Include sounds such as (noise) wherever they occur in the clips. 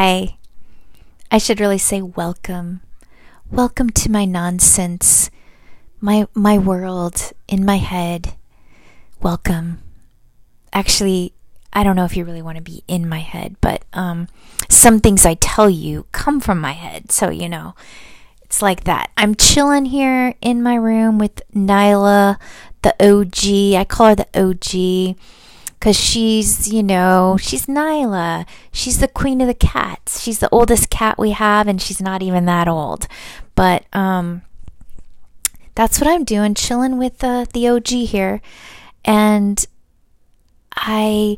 Hi. I should really say welcome. Welcome to my nonsense, my my world in my head. Welcome. Actually, I don't know if you really want to be in my head, but um, some things I tell you come from my head, so you know. It's like that. I'm chilling here in my room with Nyla, the OG. I call her the OG because she's, you know, she's Nyla. She's the queen of the cats. She's the oldest cat we have, and she's not even that old. But um, that's what I'm doing, chilling with uh, the OG here. And I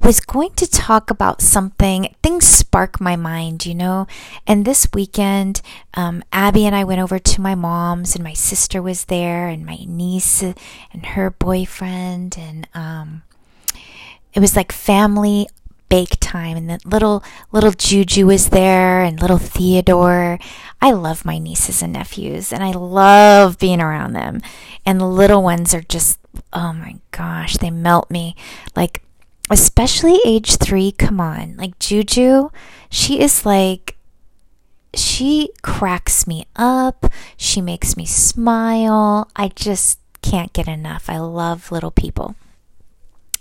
was going to talk about something. Things spark my mind, you know. And this weekend, um, Abby and I went over to my mom's, and my sister was there, and my niece and her boyfriend, and um, it was like family bake time and the little little Juju was there and little Theodore. I love my nieces and nephews and I love being around them. And the little ones are just oh my gosh, they melt me. Like especially age 3, come on. Like Juju, she is like she cracks me up. She makes me smile. I just can't get enough. I love little people.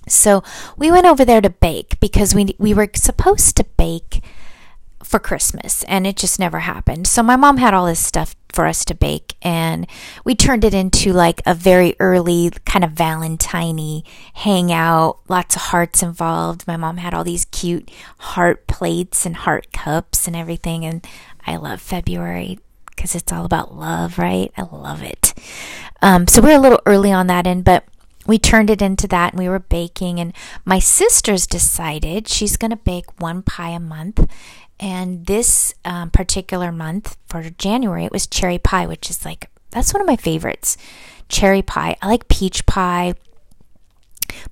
So we went over there to bake because we we were supposed to bake for Christmas and it just never happened. So my mom had all this stuff for us to bake and we turned it into like a very early kind of valentine hangout, lots of hearts involved. My mom had all these cute heart plates and heart cups and everything and I love February because it's all about love, right? I love it. Um, so we're a little early on that end, but we turned it into that and we were baking and my sisters decided she's going to bake one pie a month. And this um, particular month for january it was cherry pie which is like that's one of my favorites. Cherry pie. I like peach pie.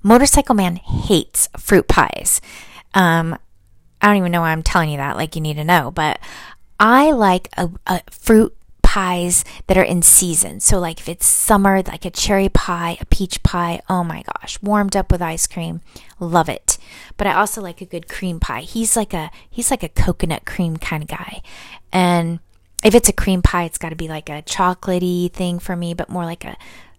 Motorcycle man hates fruit pies. Um, i don't even know why i'm telling you that like you need to know but i like a, a fruit pies that are in season. So, like if it's summer, like a cherry pie, a peach pie, oh my gosh, warmed up with ice cream, love it. But I also like a good cream pie. He's like a he's like a coconut cream kind of guy, and if it's a cream pie, it's got to be like a chocolatey thing for me, but more like a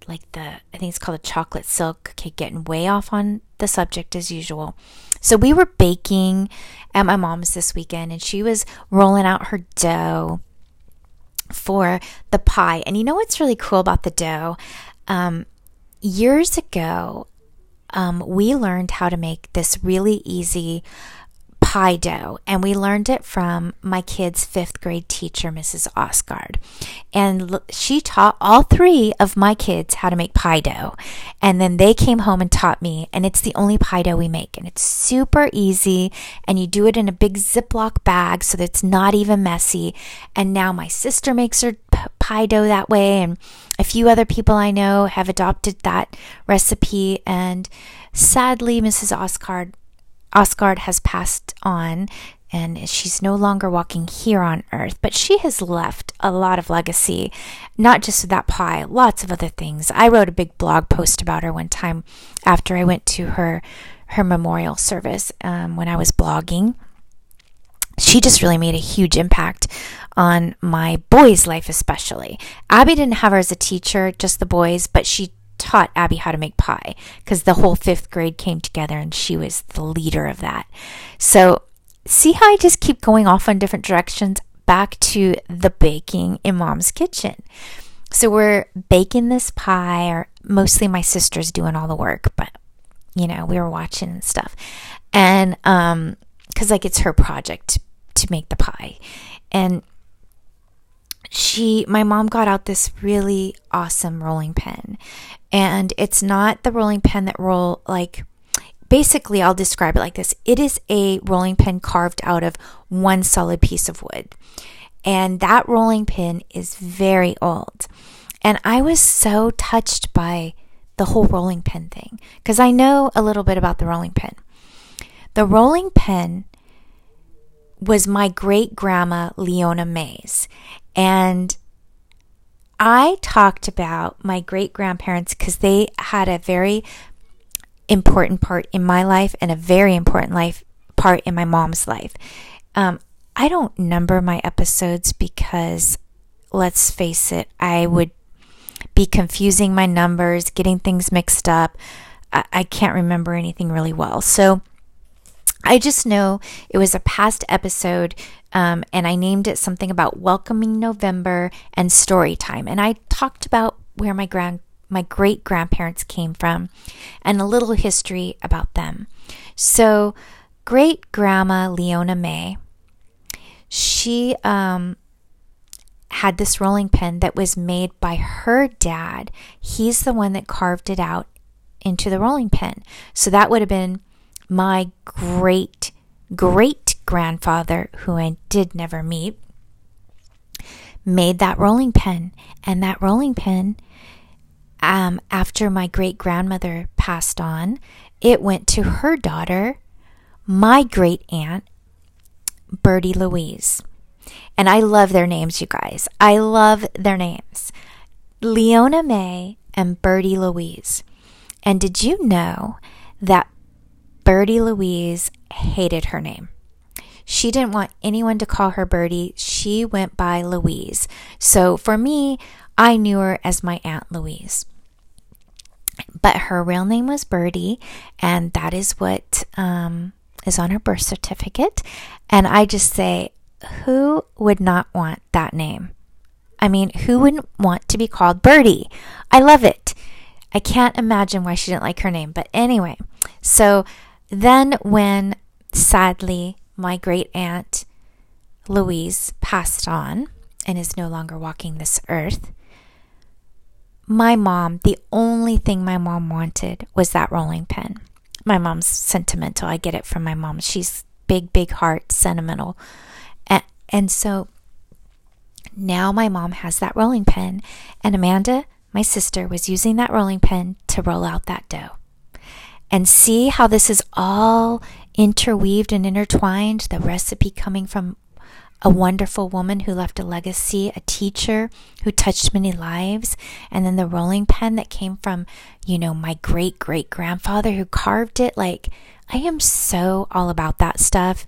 like the I think it's called a chocolate silk. Okay, getting way off on the subject as usual. So we were baking at my mom's this weekend, and she was rolling out her dough for the pie. And you know what's really cool about the dough? Um, years ago, um, we learned how to make this really easy pie dough, and we learned it from my kid's fifth grade teacher, Mrs. Osgard. And she taught all three of my kids how to make pie dough. And then they came home and taught me, and it's the only pie dough we make. And it's super easy, and you do it in a big Ziploc bag so that it's not even messy. And now my sister makes her pie dough that way, and a few other people I know have adopted that recipe. And sadly, Mrs. Osgard Osgard has passed on and she's no longer walking here on earth, but she has left a lot of legacy, not just that pie, lots of other things. I wrote a big blog post about her one time after I went to her her memorial service um, when I was blogging. She just really made a huge impact on my boys' life, especially. Abby didn't have her as a teacher, just the boys, but she taught Abby how to make pie because the whole fifth grade came together and she was the leader of that. So, see how I just keep going off on different directions? Back to the baking in mom's kitchen. So, we're baking this pie, or mostly my sister's doing all the work, but you know, we were watching and stuff. And, um, because like it's her project to make the pie. And she my mom got out this really awesome rolling pin and it's not the rolling pin that roll like basically I'll describe it like this. It is a rolling pin carved out of one solid piece of wood. And that rolling pin is very old. And I was so touched by the whole rolling pin thing because I know a little bit about the rolling pin. The rolling pin was my great grandma Leona Mays. And I talked about my great grandparents because they had a very important part in my life and a very important life part in my mom's life. Um, I don't number my episodes because, let's face it, I would be confusing my numbers, getting things mixed up. I, I can't remember anything really well. So I just know it was a past episode um, and I named it something about welcoming November and story time. And I talked about where my grand my great grandparents came from and a little history about them. So, great grandma Leona May, she um, had this rolling pin that was made by her dad. He's the one that carved it out into the rolling pin. So that would have been my great great grandfather, who I did never meet, made that rolling pin. And that rolling pin, um, after my great grandmother passed on, it went to her daughter, my great aunt, Birdie Louise. And I love their names, you guys. I love their names. Leona May and Birdie Louise. And did you know that Birdie Louise hated her name? She didn't want anyone to call her Birdie. She went by Louise. So for me, I knew her as my Aunt Louise. But her real name was Birdie, and that is what um, is on her birth certificate. And I just say, who would not want that name? I mean, who wouldn't want to be called Birdie? I love it. I can't imagine why she didn't like her name. But anyway, so then when sadly my great aunt Louise passed on and is no longer walking this earth, my mom, the only thing my mom wanted was that rolling pin. My mom's sentimental. I get it from my mom. She's big, big heart, sentimental. And, so now my mom has that rolling pin, and Amanda, my sister, was using that rolling pin to roll out that dough. And see how this is all interweaved and intertwined. The recipe coming from a wonderful woman who left a legacy, a teacher who touched many lives, and then the rolling pin that came from, you know, my great great grandfather who carved it. Like, I am so all about that stuff.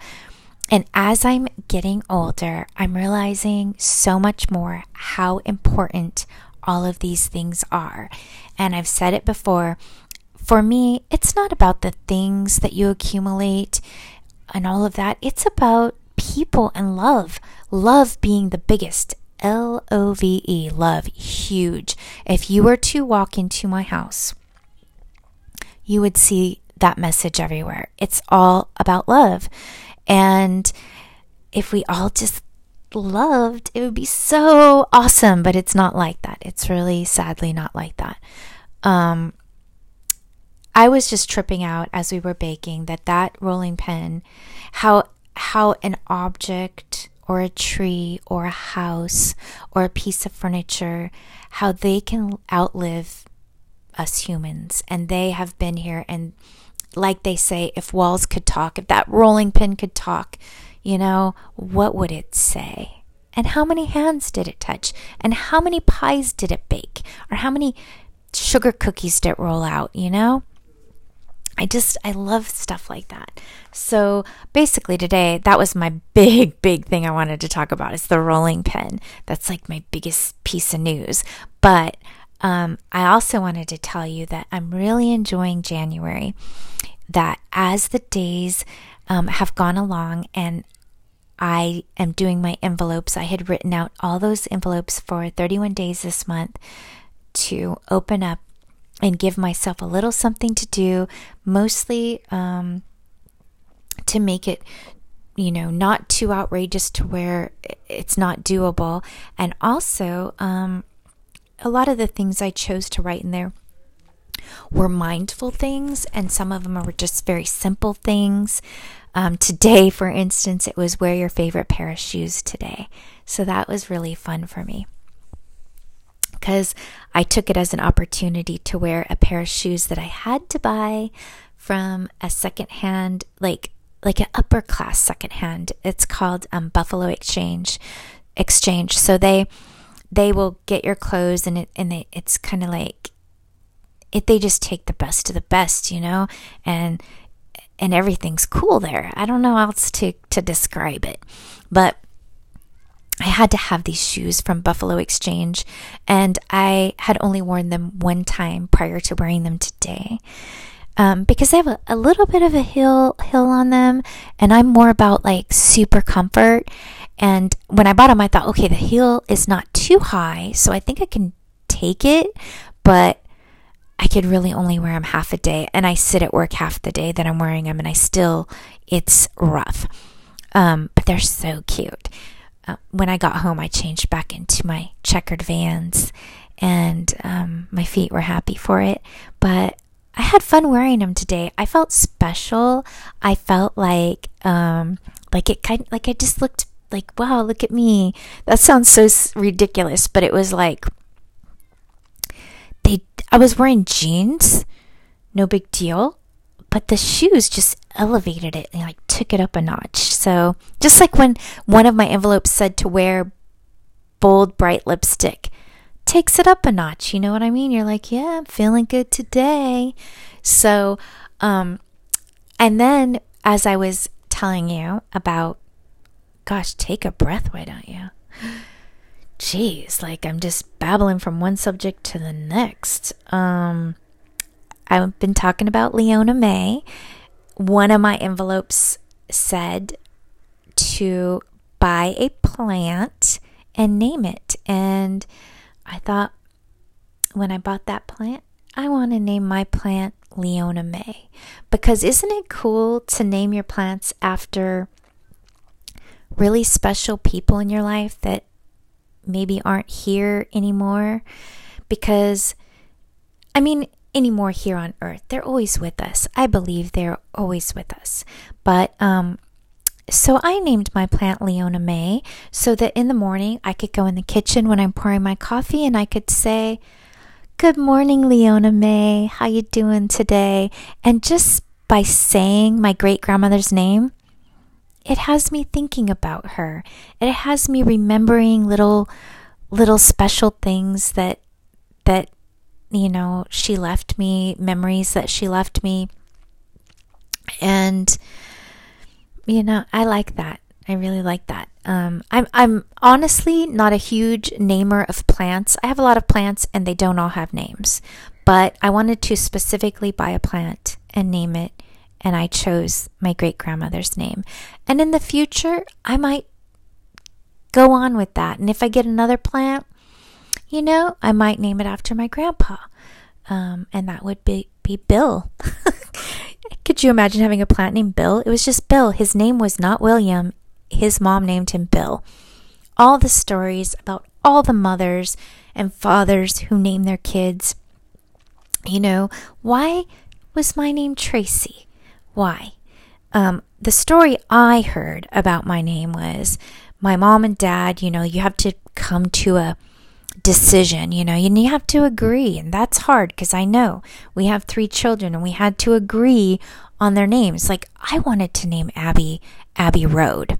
And as I'm getting older, I'm realizing so much more how important all of these things are. And I've said it before for me, it's not about the things that you accumulate and all of that. It's about people and love. Love being the biggest. L O V E, love, huge. If you were to walk into my house, you would see that message everywhere. It's all about love. And if we all just loved, it would be so awesome, but it's not like that. It's really sadly not like that. Um, I was just tripping out as we were baking that that rolling pin, how how an object or a tree or a house or a piece of furniture, how they can outlive us humans, and they have been here. And like they say, if walls could talk, if that rolling pin could talk, you know, what would it say? And how many hands did it touch? And how many pies did it bake? Or how many sugar cookies did it roll out, you know? I just, I love stuff like that. So basically, today, that was my (laughs) big, big thing I wanted to talk about is the rolling pin. That's like my biggest piece of news. But um, I also wanted to tell you that I'm really enjoying January. That as the days um, have gone along and I am doing my envelopes, I had written out all those envelopes for 31 days this month to open up and give myself a little something to do, mostly um, to make it, you know, not too outrageous to where it's not doable. And also, um, a lot of the things I chose to write in there were mindful things, and some of them were just very simple things. Um, today, for instance, it was wear your favorite pair of shoes today. So that was really fun for me because I took it as an opportunity to wear a pair of shoes that I had to buy from a secondhand, like like an upper class secondhand. It's called um, Buffalo Exchange Exchange. So they they will get your clothes and it and they, it's kind of like it. They just take the best of the best, you know, and and everything's cool there. I don't know else to, to describe it. But I had to have these shoes from Buffalo Exchange, and I had only worn them one time prior to wearing them today. Um, because they have a, a little bit of a heel heel on them, and I'm more about like super comfort. And when I bought them, I thought, okay, the heel is not too high, so I think I can take it, but I could really only wear them half a day, and I sit at work half the day that I'm wearing them, and I still, it's rough. Um, but they're so cute. Uh, when I got home, I changed back into my checkered vans, and um, my feet were happy for it. But I had fun wearing them today. I felt special. I felt like, um, like it kind, like I just looked like, wow, look at me. That sounds so ridiculous, but it was like they. I was wearing jeans, no big deal, but the shoes just elevated it and like took it up a notch. So just like when one of my envelopes said to wear bold, bright lipstick, takes it up a notch. You know what I mean? You're like, yeah, I'm feeling good today. So, um, and then as I was telling you about, gosh, take a breath, why don't you? Jeez, like I'm just babbling from one subject to the next. Um, I've been talking about Leona May. One of my envelopes said to buy a plant and name it. And I thought when I bought that plant, I want to name my plant Leona May. Because isn't it cool to name your plants after really special people in your life that maybe aren't here anymore? Because, I mean, anymore here on earth. They're always with us. I believe they're always with us. But um so I named my plant Leona May so that in the morning I could go in the kitchen when I'm pouring my coffee and I could say, "Good morning, Leona May. How you doing today?" And just by saying my great grandmother's name, it has me thinking about her. It has me remembering little little special things that that you know, she left me, memories that she left me. And, you know, I like that. I really like that. Um, I'm I'm honestly not a huge namer of plants. I have a lot of plants and they don't all have names, but I wanted to specifically buy a plant and name it, and I chose my great grandmother's name. And in the future, I might go on with that. And if I get another plant, you know, I might name it after my grandpa. Um, and that would be, be Bill. (laughs) Could you imagine having a plant named Bill? It was just Bill. His name was not William. His mom named him Bill. All the stories about all the mothers and fathers who name their kids. You know, why was my name Tracie? Why? Um, the story I heard about my name was my mom and dad, you know, you have to come to a decision, you know, and you have to agree. And that's hard because I know we have three children and we had to agree on their names. Like I wanted to name Abby Abbey Road.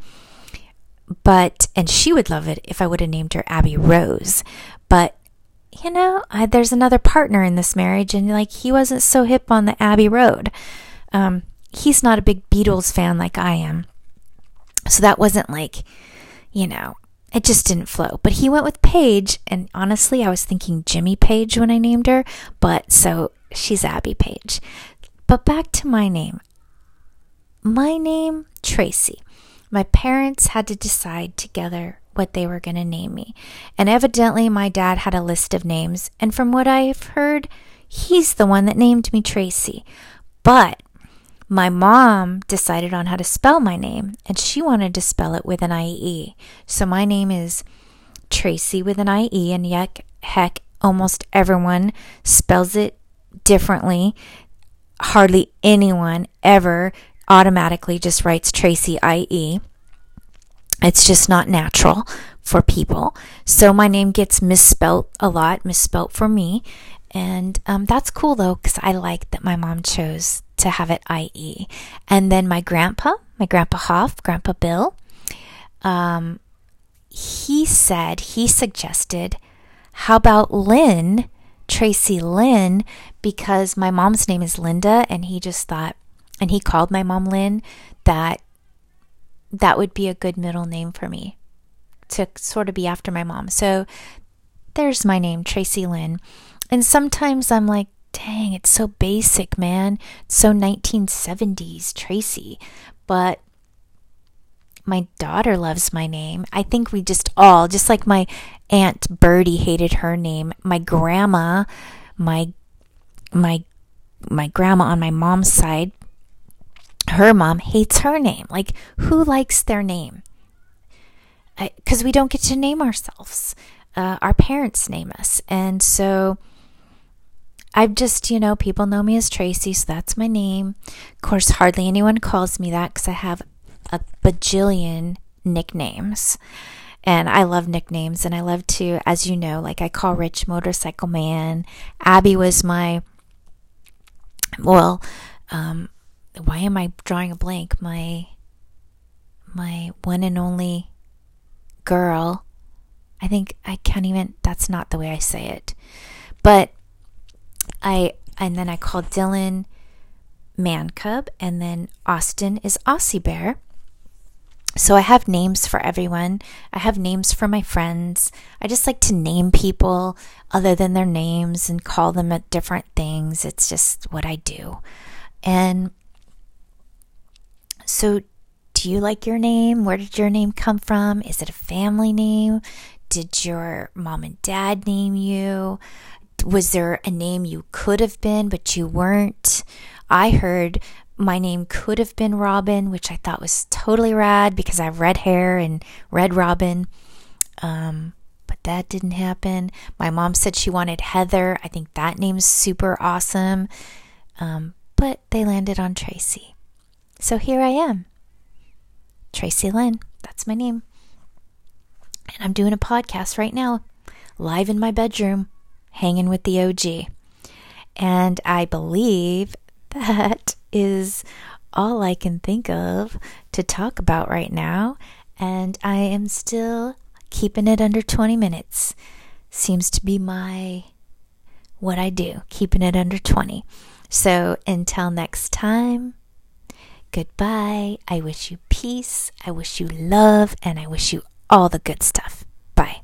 But, and she would love it if I would have named her Abby Rose. But, you know, I, there's another partner in this marriage and like he wasn't so hip on the Abbey Road. Um, he's not a big Beatles fan like I am. So that wasn't like, you know, it just didn't flow. But he went with Paige, and honestly, I was thinking Jimmy Page when I named her, but so she's Abby Page. But back to my name. My name, Tracie. My parents had to decide together what they were going to name me. And evidently, my dad had a list of names, and from what I've heard, he's the one that named me Tracie. But my mom decided on how to spell my name, and she wanted to spell it with an IE. So my name is Tracie with an IE, and yet, heck, almost everyone spells it differently. Hardly anyone ever automatically just writes Tracy IE. It's just not natural for people. So my name gets misspelt a lot, misspelt for me. And um, that's cool though, because I like that my mom chose to have it IE. And then my grandpa, my grandpa Hoff, Grandpa Bill, um, he said, he suggested, how about Lynn, Tracie Lynn, because my mom's name is Linda, and he just thought and he called my mom Lynn, that that would be a good middle name for me to sort of be after my mom. So there's my name, Tracie Lynn. And sometimes I'm like, dang, it's so basic, man. It's so 1970s, Tracie. But my daughter loves my name. I think we just all, just like my aunt Birdie hated her name, my grandma, my my my grandma on my mom's side, her mom hates her name. Like who likes their name? Because we don't get to name ourselves. Uh, our parents name us, and so I've just, you know, people know me as Tracie, so that's my name. Of course, hardly anyone calls me that because I have a bajillion nicknames. And I love nicknames and I love to, as you know, like I call Rich Motorcycle Man. Abby was my, well, um, why am I drawing a blank? My, my one and only girl. I think I can't even, that's not the way I say it. But I, and then I called Dylan Man Cub, and then Austin is Aussie Bear. So I have names for everyone. I have names for my friends. I just like to name people other than their names and call them at different things. It's just what I do. And so do you like your name? Where did your name come from? Is it a family name? Did your mom and dad name you? Was there a name you could have been but you weren't? I heard my name could have been Robin, which I thought was totally rad because I have red hair and red Robin. Um, but that didn't happen. My mom said she wanted Heather. I think that name's super awesome. Um, but they landed on Tracie. So here I am. Tracie Lynn. That's my name. And I'm doing a podcast right now, live in my bedroom, hanging with the OG. And I believe (laughs) that is all I can think of to talk about right now. And I am still keeping it under 20 minutes. Seems to be my what I do, keeping it under 20. So until next time, goodbye. I wish you peace. I wish you love. And I wish you all the good stuff. Bye.